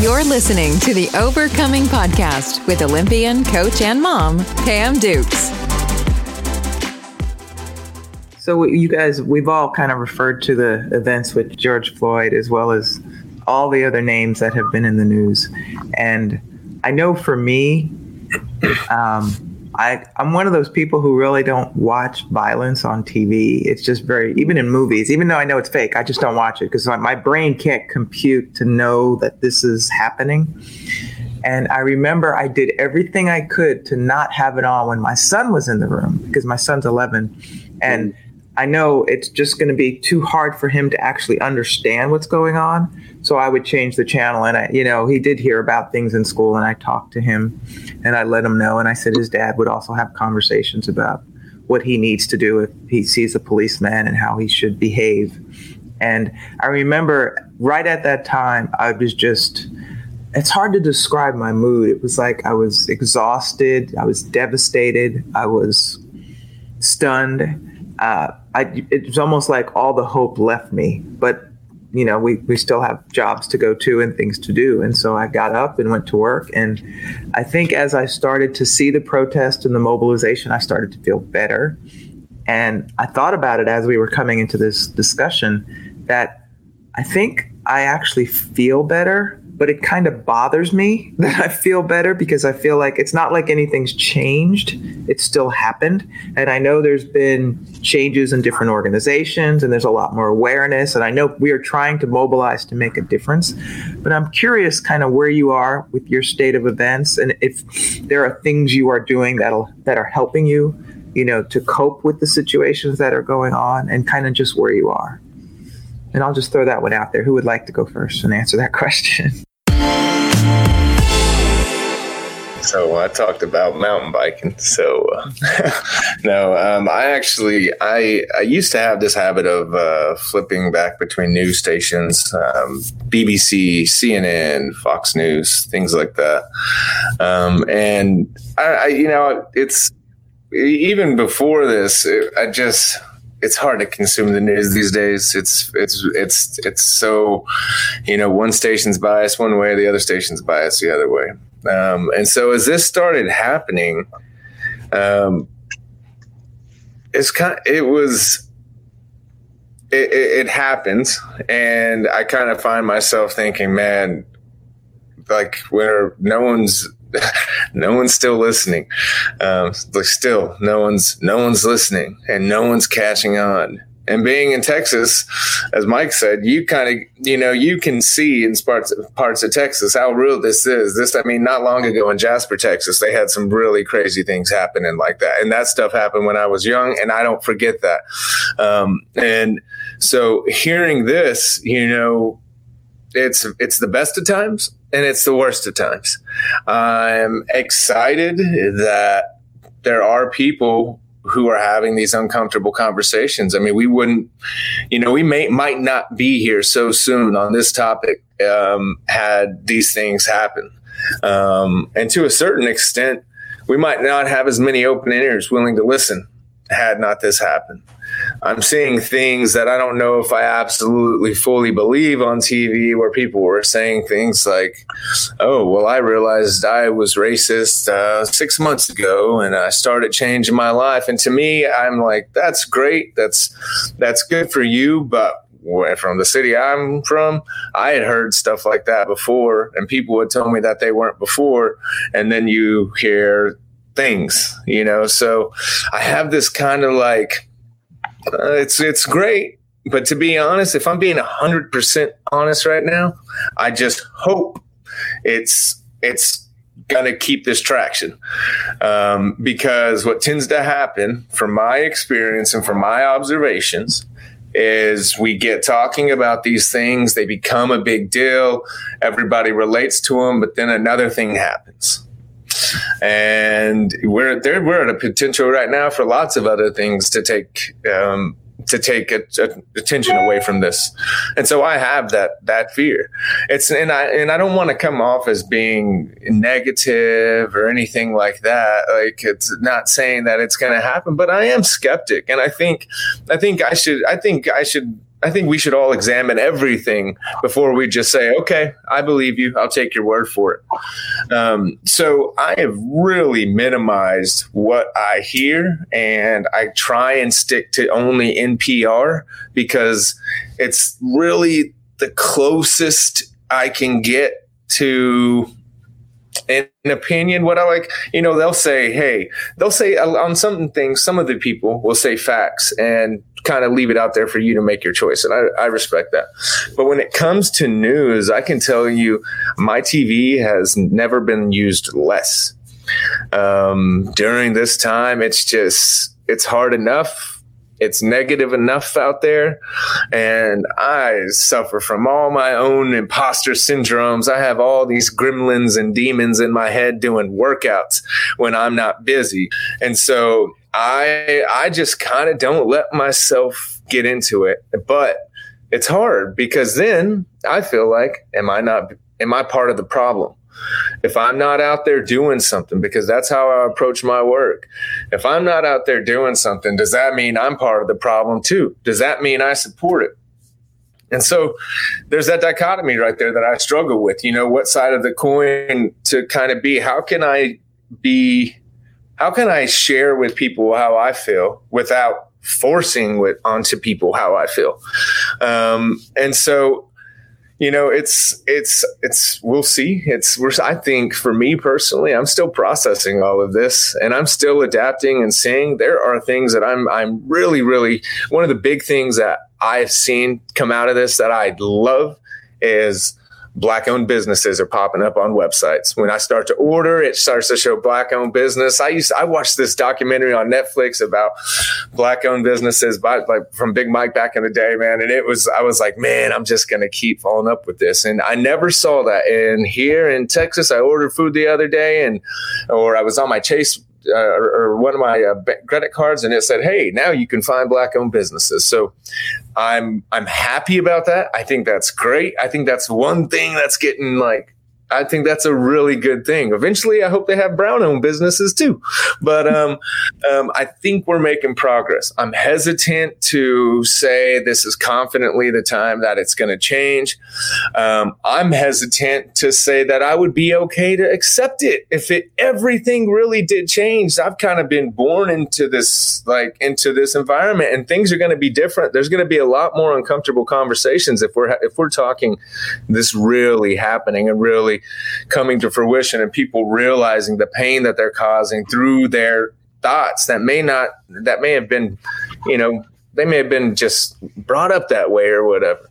You're listening to the Overcoming Podcast with Olympian, coach, and mom, Pam Dukes. So, you guys, we've all kind of referred to the events with George Floyd as well as all the other names that have been in the news. And I know for me, um, I, I'm one of those people who really don't watch violence on TV. It's just very, even in movies, even though I know it's fake, I just don't watch it because my, my brain can't compute to know that this is happening. And I remember I did everything I could to not have it on when my son was in the room because my son's 11. And mm. I know it's just going to be too hard for him to actually understand what's going on. So I would change the channel. And I, you know, he did hear about things in school and I talked to him and I let him know. And I said his dad would also have conversations about what he needs to do if he sees a policeman and how he should behave. And I remember right at that time, I was just, it's hard to describe my mood. It was like I was exhausted, I was devastated, I was stunned. Uh, I, it was almost like all the hope left me. But you know, we, we still have jobs to go to and things to do. And so I got up and went to work. And I think as I started to see the protest and the mobilization, I started to feel better. And I thought about it as we were coming into this discussion that I think I actually feel better but it kind of bothers me that I feel better because I feel like it's not like anything's changed. It still happened. And I know there's been changes in different organizations and there's a lot more awareness. And I know we are trying to mobilize to make a difference. But I'm curious kind of where you are with your state of events and if there are things you are doing that'll that are helping you, you know, to cope with the situations that are going on and kind of just where you are. And I'll just throw that one out there. Who would like to go first and answer that question? So I talked about mountain biking. So uh, no, um, I actually I I used to have this habit of uh, flipping back between news stations, um, BBC, CNN, Fox News, things like that. Um, and I, I, you know, it's even before this, it, I just it's hard to consume the news these days. It's it's it's it's so, you know, one station's biased one way, the other station's biased the other way. Um, and so as this started happening, um, it's kind. Of, it was. It, it, it happens, and I kind of find myself thinking, man, like where no one's no one's still listening. Um, like still, no one's no one's listening, and no one's catching on. And being in Texas, as Mike said, you kind of, you know, you can see in parts parts of Texas how real this is. This, I mean, not long ago in Jasper, Texas, they had some really crazy things happening like that, and that stuff happened when I was young, and I don't forget that. Um, and so, hearing this, you know, it's it's the best of times and it's the worst of times. I'm excited that there are people who are having these uncomfortable conversations. I mean, we wouldn't, you know, we may might not be here so soon on this topic um, had these things happen, um, and to a certain extent, we might not have as many open ears willing to listen had not this happened. I'm seeing things that I don't know if I absolutely fully believe on TV where people were saying things like, oh, well, I realized I was racist uh, six months ago and I started changing my life. And to me, I'm like, that's great. That's, that's good for you. But from the city I'm from, I had heard stuff like that before, and people would tell me that they weren't before. And then you hear things, you know. So I have this kind of like uh, it's it's great, but to be honest, if I'm being hundred percent honest right now, I just hope it's it's gonna keep this traction. Um, because what tends to happen, from my experience and from my observations, is we get talking about these things, they become a big deal, everybody relates to them, but then another thing happens and we're there. We're at a potential right now for lots of other things to take um, to take a, a, attention away from this. And so I have that that fear. It's and I and I don't want to come off as being negative or anything like that. Like it's not saying that it's going to happen, but I am skeptic, and I think I think I should I think I should I think we should all examine everything before we just say, okay, I believe you. I'll take your word for it. Um, so I have really minimized what I hear and I try and stick to only NPR because it's really the closest I can get to an opinion what i like you know they'll say hey they'll say on some things some of the people will say facts and kind of leave it out there for you to make your choice and I, I respect that. But when it comes to news i can tell you my tv has never been used less. Um, during this time it's just it's hard enough it's negative enough out there. And I suffer from all my own imposter syndromes. I have all these gremlins and demons in my head doing workouts when I'm not busy. And so I I just kind of don't let myself get into it. But it's hard because then I feel like am I not am I part of the problem? If I'm not out there doing something, because that's how I approach my work. If I'm not out there doing something, does that mean I'm part of the problem too? Does that mean I support it? And so there's that dichotomy right there that I struggle with. You know, what side of the coin to kind of be? How can I be? How can I share with people how I feel without forcing with onto people how I feel? Um, and so you know it's it's it's we'll see. It's we're i think for me personally i'm still processing all of this and i'm still adapting and seeing. There are things that i'm i'm really really one of the big things that i've seen come out of this that i love is black owned businesses are popping up on websites. When I start to order, it starts to show black owned business. I used I watched this documentary on Netflix about black owned businesses by like from Big Mike back in the day, man. And it was I was like, man, I'm just gonna keep following up with this. And I never saw that. And here in Texas, I ordered food the other day, and or I was on my Chase uh, or, one of my uh, credit cards, and it said, "Hey, now you can find black-owned businesses." So I'm I'm happy about that. I think that's great. I think that's one thing that's getting like I think that's a really good thing. Eventually, I hope they have brown owned businesses too. But um, um, I think we're making progress. I'm hesitant to say this is confidently the time that it's going to change. Um, I'm hesitant to say that I would be okay to accept it if it everything really did change. I've kind of been born into this like into this environment, and things are going to be different. There's going to be a lot more uncomfortable conversations if we're if we're talking this really happening and really coming to fruition and people realizing the pain that they're causing through their thoughts that may not that may have been you know they may have been just brought up that way or whatever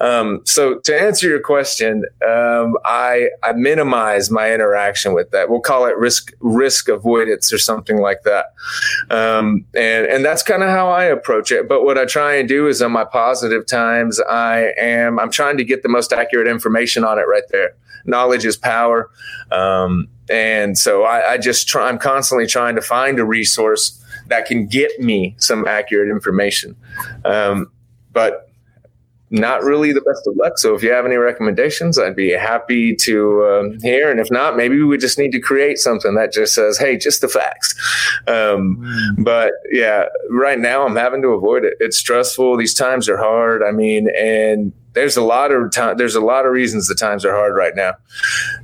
um, so to answer your question, um, I, I minimize my interaction with that. We'll call it risk risk avoidance or something like that. Um, and and that's kind of how I approach it. But what I try and do is on my positive times, I am I'm trying to get the most accurate information on it right there. Knowledge is power. Um, and so I, I just try, I'm constantly trying to find a resource that can get me some accurate information. Um, but not really the best of luck. So if you have any recommendations, I'd be happy to um, hear. And if not, maybe we just need to create something that just says, "Hey, just the facts." Um, mm. But yeah, right now I'm having to avoid it. It's stressful. These times are hard. I mean, and there's a lot of time. There's a lot of reasons the times are hard right now.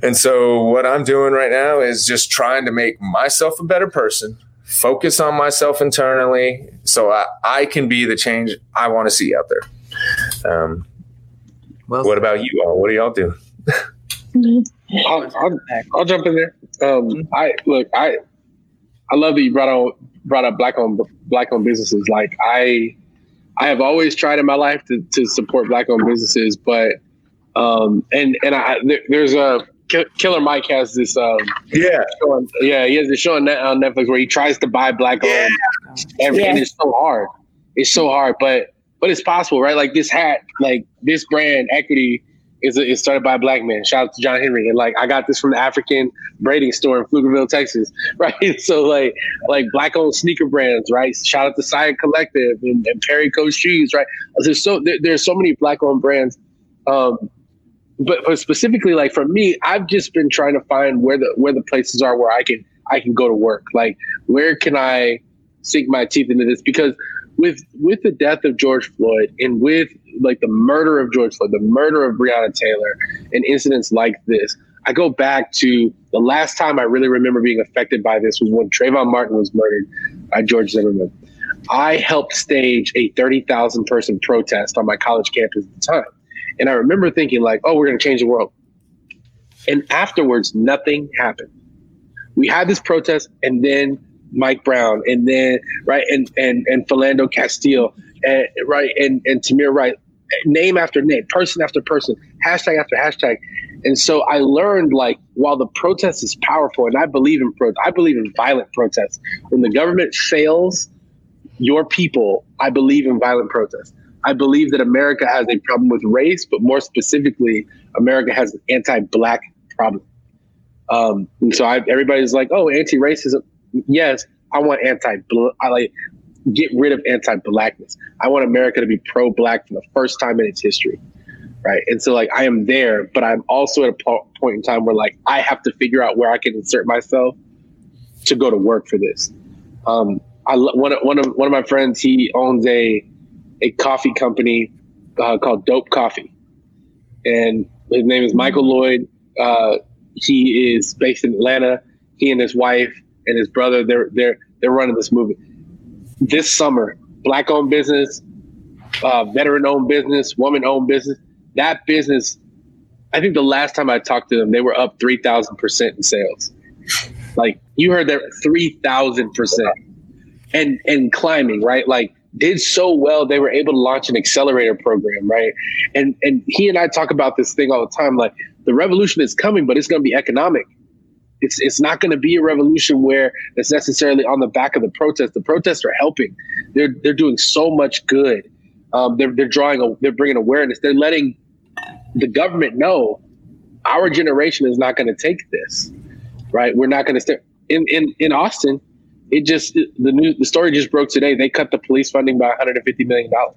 And so what I'm doing right now is just trying to make myself a better person. Focus on myself internally so I, I can be the change I want to see out there. Um, well, what about you all? What do y'all do? I'll, I'll, I'll, jump in there. Um, I look, I I love that you brought on brought up black owned black owned businesses. Like I I have always tried in my life to, to support black owned businesses, but um, and and I there, there's a Killer Mike has this um, yeah on, yeah he has this show on, Netflix where he tries to buy black owned yeah. and, yeah. and it's so hard. It's so hard, but but it's possible, right? Like this hat, like this brand equity is, is started by a black man. Shout out to John Henry. And like I got this from the African braiding store in Pflugerville, Texas, right? So like like black owned sneaker brands, right? Shout out to Science Collective and, and Perry Coach Shoes, right? There's so there, there's so many black owned brands. Um, but, but specifically like for me, I've just been trying to find where the where the places are where I can I can go to work. Like where can I sink my teeth into this? Because with with the death of George Floyd and with like the murder of George Floyd, the murder of Breonna Taylor, and incidents like this, I go back to the last time I really remember being affected by this was when Trayvon Martin was murdered by George Zimmerman. I helped stage a 30,000 person protest on my college campus at the time. And I remember thinking, like, oh, we're going to change the world. And afterwards, nothing happened. We had this protest, and then Mike Brown, and then right, and and and Philando Castile, and right, and and Tamir Rice, name after name, person after person, hashtag after hashtag. And so I learned like while the protest is powerful, and I believe in pro, I believe in violent protests. When the government fails your people, I believe in violent protests. I believe that America has a problem with race, but more specifically, America has an anti-black problem. Um, and so I, everybody's like, "Oh, anti-racism." Yes, I want anti. I like get rid of anti-blackness. I want America to be pro-black for the first time in its history, right? And so, like, I am there, but I'm also at a po- point in time where, like, I have to figure out where I can insert myself to go to work for this. Um, I one of, one of one of my friends he owns a a coffee company uh, called Dope Coffee, and his name is Michael Lloyd. Uh, he is based in Atlanta. He and his wife and his brother they're they're they're running this movie. This summer, black owned business, uh, veteran owned business, woman owned business. That business, I think the last time I talked to them, they were up three thousand percent in sales. Like you heard that three thousand percent and and climbing, right? Like did so well they were able to launch an accelerator program, right? And and he and I talk about this thing all the time. Like the revolution is coming, but it's going to be economic. It's it's not going to be a revolution where it's necessarily on the back of the protest. The protests are helping. They're they're doing so much good. Um, they're they're drawing a, they're bringing awareness. They're letting the government know our generation is not going to take this, right? We're not going to stay in in in Austin it just the new the story just broke today. They cut the police funding by 150 million dollars.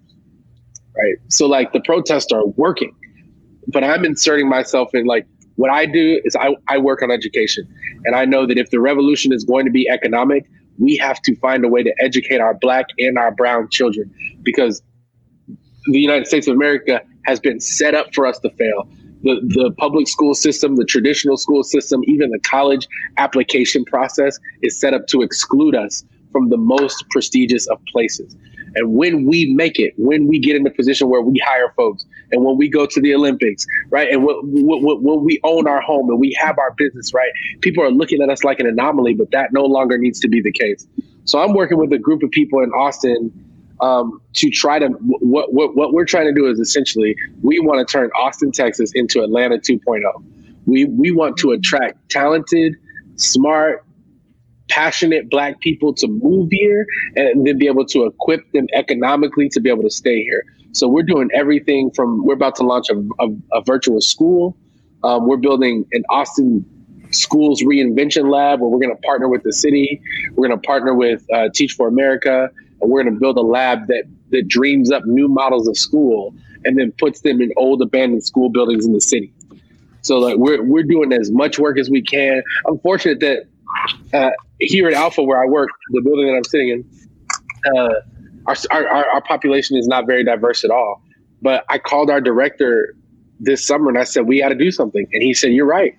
Right. So like the protests are working, but I'm inserting myself in like what I do is I, I work on education, and I know that if the revolution is going to be economic, we have to find a way to educate our black and our brown children because the United States of America has been set up for us to fail the, the public school system, the traditional school system, even the college application process is set up to exclude us from the most prestigious of places. And when we make it, when we get in the position where we hire folks, and when we go to the Olympics, right, and when, when, when, we own our home and we have our business, right, people are looking at us like an anomaly, but that no longer needs to be the case. So I'm working with a group of people in Austin um, to try to what, what what we're trying to do is essentially we want to turn Austin, Texas into Atlanta 2.0. We we want to attract talented, smart, passionate black people to move here and then be able to equip them economically to be able to stay here. So we're doing everything from we're about to launch a, a, a virtual school. Um, we're building an Austin schools reinvention lab where we're going to partner with the city. We're going to partner with uh, Teach for America and we're going to build a lab that that dreams up new models of school and then puts them in old abandoned school buildings in the city. So like we're we're doing as much work as we can. I'm fortunate that uh, here at Alpha, where I work, the building that I'm sitting in, uh, our, our our population is not very diverse at all. But I called our director this summer and I said we got to do something, and he said, "You're right.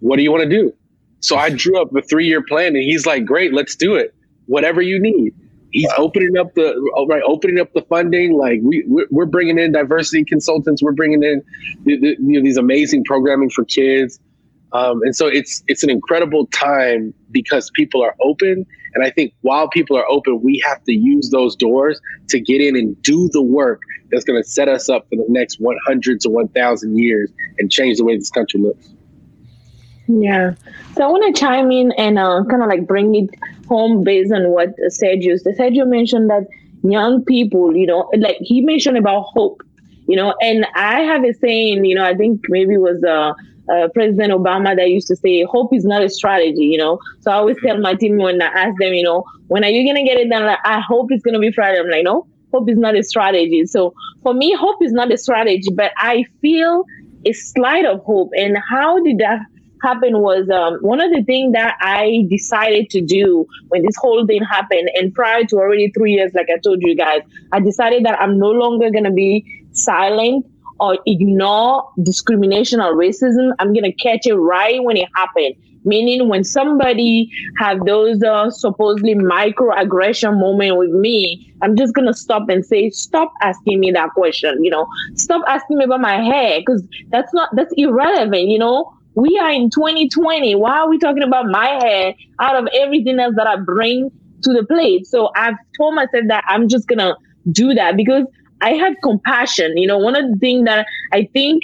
What do you want to do?" So I drew up a three year plan, and he's like, "Great, let's do it. Whatever you need." he's wow. opening up the oh, right opening up the funding like we we're bringing in diversity consultants we're bringing in the, the, you know, these amazing programming for kids um, and so it's it's an incredible time because people are open and i think while people are open we have to use those doors to get in and do the work that's going to set us up for the next 100 to 1000 years and change the way this country looks yeah. So I want to chime in and uh, kind of like bring it home based on what Sergio said. Sergio mentioned that young people, you know, like he mentioned about hope, you know, and I have a saying, you know, I think maybe it was uh, uh, President Obama that used to say, hope is not a strategy, you know. So I always tell my team when I ask them, you know, when are you going to get it done? Like, I hope it's going to be Friday. I'm like, no, hope is not a strategy. So for me, hope is not a strategy, but I feel a slight of hope. And how did that happened was um, one of the things that I decided to do when this whole thing happened, and prior to already three years, like I told you guys, I decided that I'm no longer going to be silent or ignore discrimination or racism. I'm going to catch it right when it happened. Meaning when somebody have those uh, supposedly microaggression moment with me, I'm just going to stop and say, stop asking me that question. You know, stop asking me about my hair because that's not, that's irrelevant. You know, we are in 2020. Why are we talking about my hair out of everything else that I bring to the plate? So I've told myself that I'm just going to do that because I have compassion. You know, one of the things that I think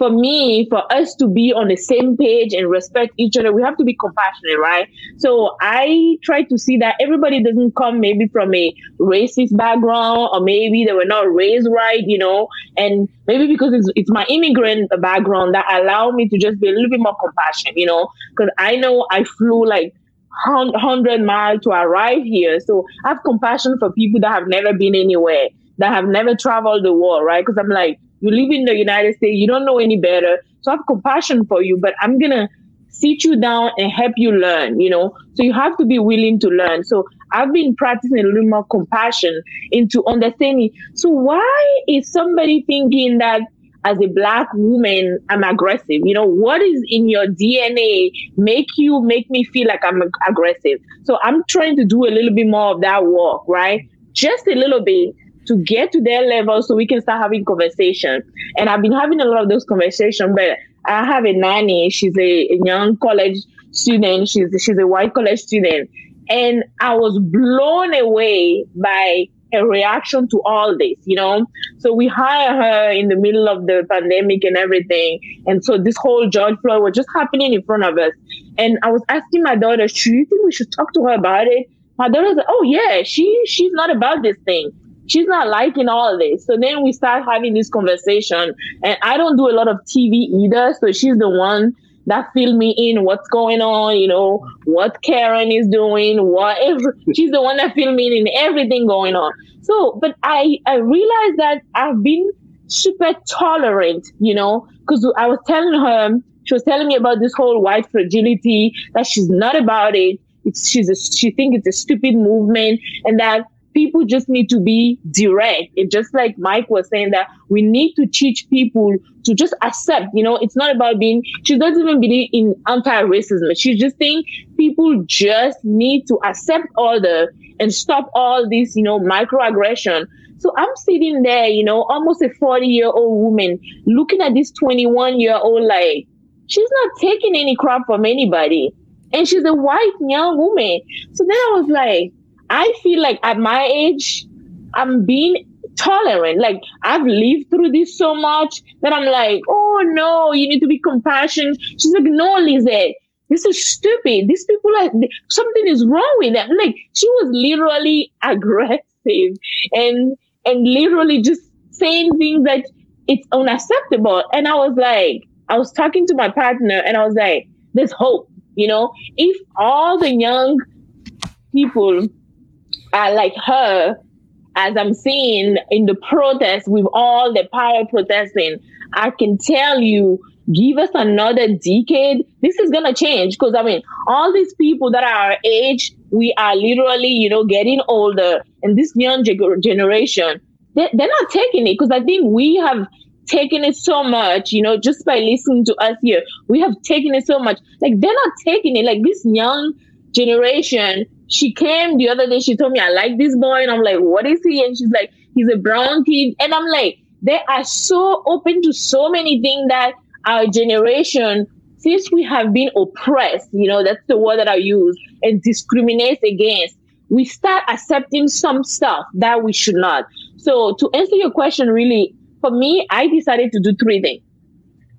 for me, for us to be on the same page and respect each other, we have to be compassionate, right? So I try to see that everybody doesn't come maybe from a racist background or maybe they were not raised right, you know, and maybe because it's, it's my immigrant background that allow me to just be a little bit more compassionate, you know, because I know I flew like 100 miles to arrive here. So I have compassion for people that have never been anywhere, that have never traveled the world, right? Because I'm like, you live in the United States, you don't know any better. So I have compassion for you, but I'm going to sit you down and help you learn, you know? So you have to be willing to learn. So I've been practicing a little more compassion into understanding. So why is somebody thinking that as a black woman, I'm aggressive? You know, what is in your DNA make you make me feel like I'm aggressive? So I'm trying to do a little bit more of that work, right? Just a little bit to get to their level so we can start having conversation. And I've been having a lot of those conversations, but I have a nanny. She's a, a young college student. She's she's a white college student. And I was blown away by her reaction to all this, you know. So we hire her in the middle of the pandemic and everything. And so this whole George Floyd was just happening in front of us. And I was asking my daughter, "Do you think we should talk to her about it? My daughter said, Oh yeah, she she's not about this thing she's not liking all of this. So then we start having this conversation and I don't do a lot of TV either. So she's the one that fill me in what's going on, you know, what Karen is doing, whatever. She's the one that fill me in everything going on. So, but I, I realized that I've been super tolerant, you know, because I was telling her, she was telling me about this whole white fragility, that she's not about it. It's, she's a, she thinks it's a stupid movement and that people just need to be direct. And just like Mike was saying that we need to teach people to just accept, you know, it's not about being, she doesn't even believe in anti-racism. She just think people just need to accept order and stop all this, you know, microaggression. So I'm sitting there, you know, almost a 40 year old woman looking at this 21 year old like, she's not taking any crap from anybody. And she's a white young woman. So then I was like, I feel like at my age, I'm being tolerant. Like I've lived through this so much that I'm like, oh no, you need to be compassionate. She's like, no, Lisette, this is stupid. These people are something is wrong with them. Like she was literally aggressive and and literally just saying things that it's unacceptable. And I was like, I was talking to my partner and I was like, there's hope. You know, if all the young people uh, like her, as I'm seeing in the protest with all the power protesting, I can tell you, give us another decade, this is gonna change. Because I mean, all these people that are our age, we are literally, you know, getting older, and this young generation, they, they're not taking it. Because I think we have taken it so much, you know, just by listening to us here, we have taken it so much. Like they're not taking it. Like this young generation she came the other day. She told me, I like this boy. And I'm like, what is he? And she's like, he's a brown kid. And I'm like, they are so open to so many things that our generation, since we have been oppressed, you know, that's the word that I use, and discriminates against, we start accepting some stuff that we should not. So to answer your question, really, for me, I decided to do three things.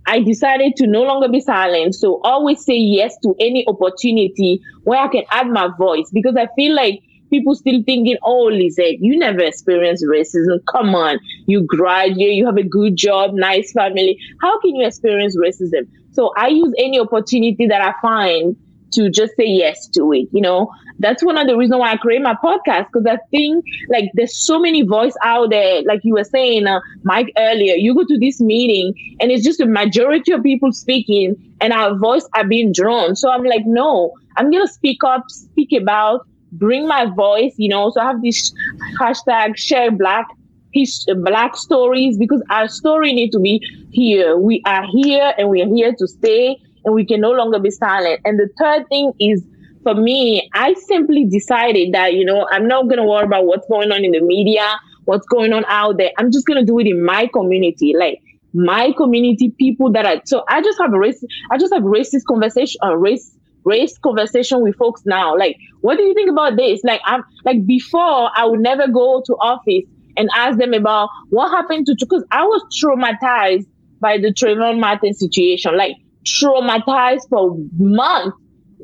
I decided to no longer be silent. So always say yes to any opportunity where I can add my voice because I feel like people still thinking, oh, Lisette, you never experienced racism. Come on. You graduate, you have a good job, nice family. How can you experience racism? So I use any opportunity that I find to just say yes to it. You know, that's one of the reasons why I create my podcast because I think like there's so many voice out there. Like you were saying, uh, Mike earlier, you go to this meeting and it's just a majority of people speaking, and our voice are being drawn. So I'm like, no, I'm gonna speak up, speak about, bring my voice. You know, so I have this hashtag share black his black stories because our story need to be here. We are here and we are here to stay and we can no longer be silent. And the third thing is for me, I simply decided that, you know, I'm not going to worry about what's going on in the media, what's going on out there. I'm just going to do it in my community. Like my community, people that are, so I just have a race, I just have racist conversation, uh, race, race conversation with folks now. Like, what do you think about this? Like, I'm like before I would never go to office and ask them about what happened to, because I was traumatized by the Trayvon Martin situation. Like, traumatized for months,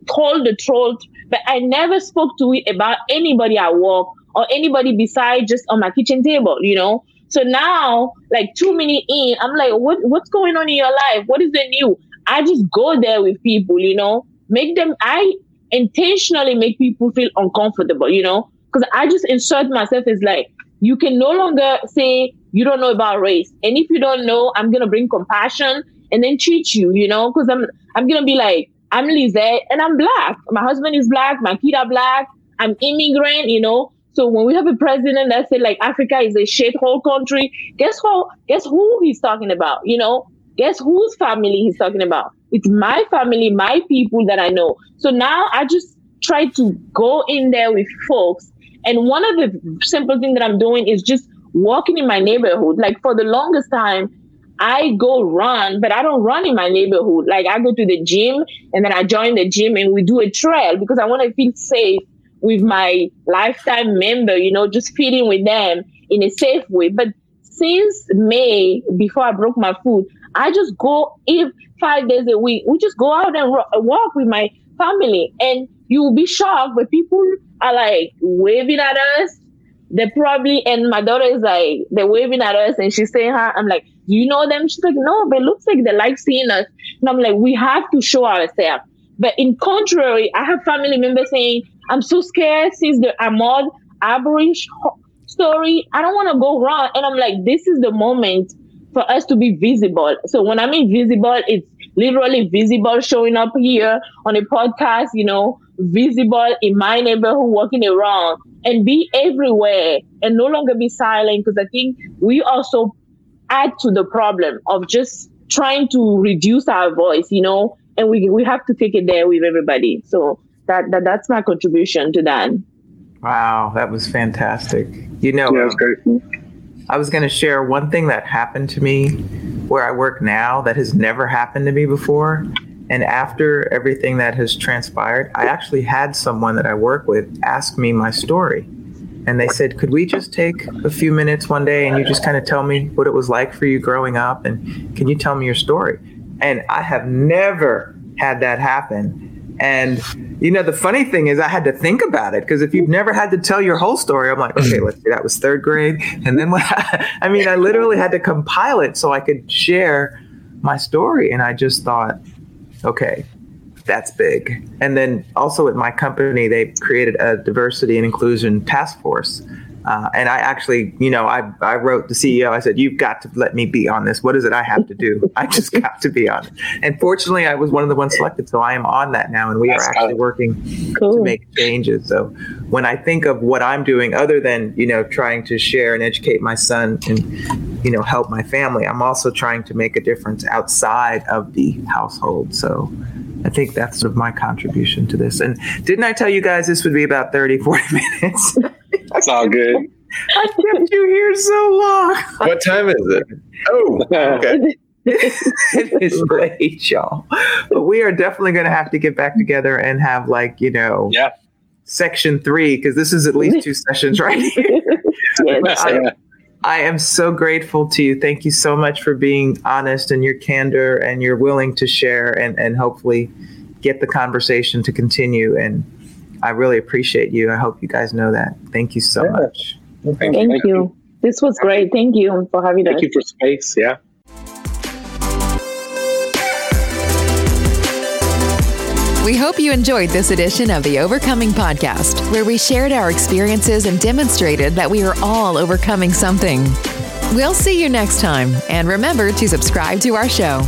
told the truth, but I never spoke to it about anybody at work or anybody beside just on my kitchen table, you know? So now, like two minutes in, I'm like, what, what's going on in your life? What is the new? I just go there with people, you know, make them, I intentionally make people feel uncomfortable, you know, because I just insert myself as like, you can no longer say you don't know about race. And if you don't know, I'm to bring compassion and then treat you, you know, because I'm I'm gonna be like, I'm Lisette and I'm black. My husband is black, my kid are black, I'm immigrant, you know. So when we have a president that said like Africa is a shithole country, guess who guess who he's talking about, you know? Guess whose family he's talking about? It's my family, my people that I know. So now I just try to go in there with folks. And one of the simple things that I'm doing is just walking in my neighborhood. Like for the longest time, I go run, but I don't run in my neighborhood. Like I go to the gym and then I join the gym and we do a trail because I want to feel safe with my lifetime member, you know, just feeding with them in a safe way. But since May, before I broke my foot, I just go if five days a week. We just go out and ro- walk with my family, and you will be shocked. But people are like waving at us. They probably and my daughter is like they're waving at us, and she's saying her. I'm like, do you know them? She's like, no, but looks like they like seeing us. And I'm like, we have to show ourselves. But in contrary, I have family members saying, I'm so scared since the Ahmaud Arbery story. I don't want to go wrong. And I'm like, this is the moment for us to be visible. So when I mean visible, it's literally visible showing up here on a podcast, you know, visible in my neighborhood, walking around and be everywhere and no longer be silent. Because I think we also add to the problem of just trying to reduce our voice, you know, and we we have to take it there with everybody. So that, that that's my contribution to that. Wow, that was fantastic. You know, Yeah, that's great. I was going to share one thing that happened to me where I work now that has never happened to me before. And after everything that has transpired, I actually had someone that I work with ask me my story. And they said, Could we just take a few minutes one day and you just kind of tell me what it was like for you growing up? And can you tell me your story? And I have never had that happen. And, you know, the funny thing is, I had to think about it because if you've never had to tell your whole story, I'm like, okay, let's see, that was third grade. And then what, I mean, I literally had to compile it so I could share my story. And I just thought, okay, that's big. And then also at my company, they created a diversity and inclusion task force. Uh, and I actually, you know, I, I wrote the CEO, I said, you've got to let me be on this. What is it I have to do? I just got to be on it. And fortunately, I was one of the ones selected. So I am on that now. And we That's are actually good. working to make changes. So when I think of what I'm doing, other than, you know, trying to share and educate my son and, you know, help my family, I'm also trying to make a difference outside of the household. So I think that's sort of my contribution to this. And didn't I tell you guys this would be about 30, 40 minutes? That's all good. I kept you here so long. What time is it? Oh, okay. it is late, y'all. But we are definitely going to have to get back together and have, like, you know, Yeah. section three, because this is at least two sessions right here. Yes. I, I am so grateful to you. Thank you so much for being honest and your candor and you're willing to share and, and hopefully get the conversation to continue. And I really appreciate you. I hope you guys know that. Thank you so Yeah. much. Thank you. Thank you. This was great. Thank you for having us. Thank you for space. Yeah. We hope you enjoyed this edition of the Overcoming Podcast, where we shared our experiences and demonstrated that we are all overcoming something. We'll see you next time, and remember to subscribe to our show.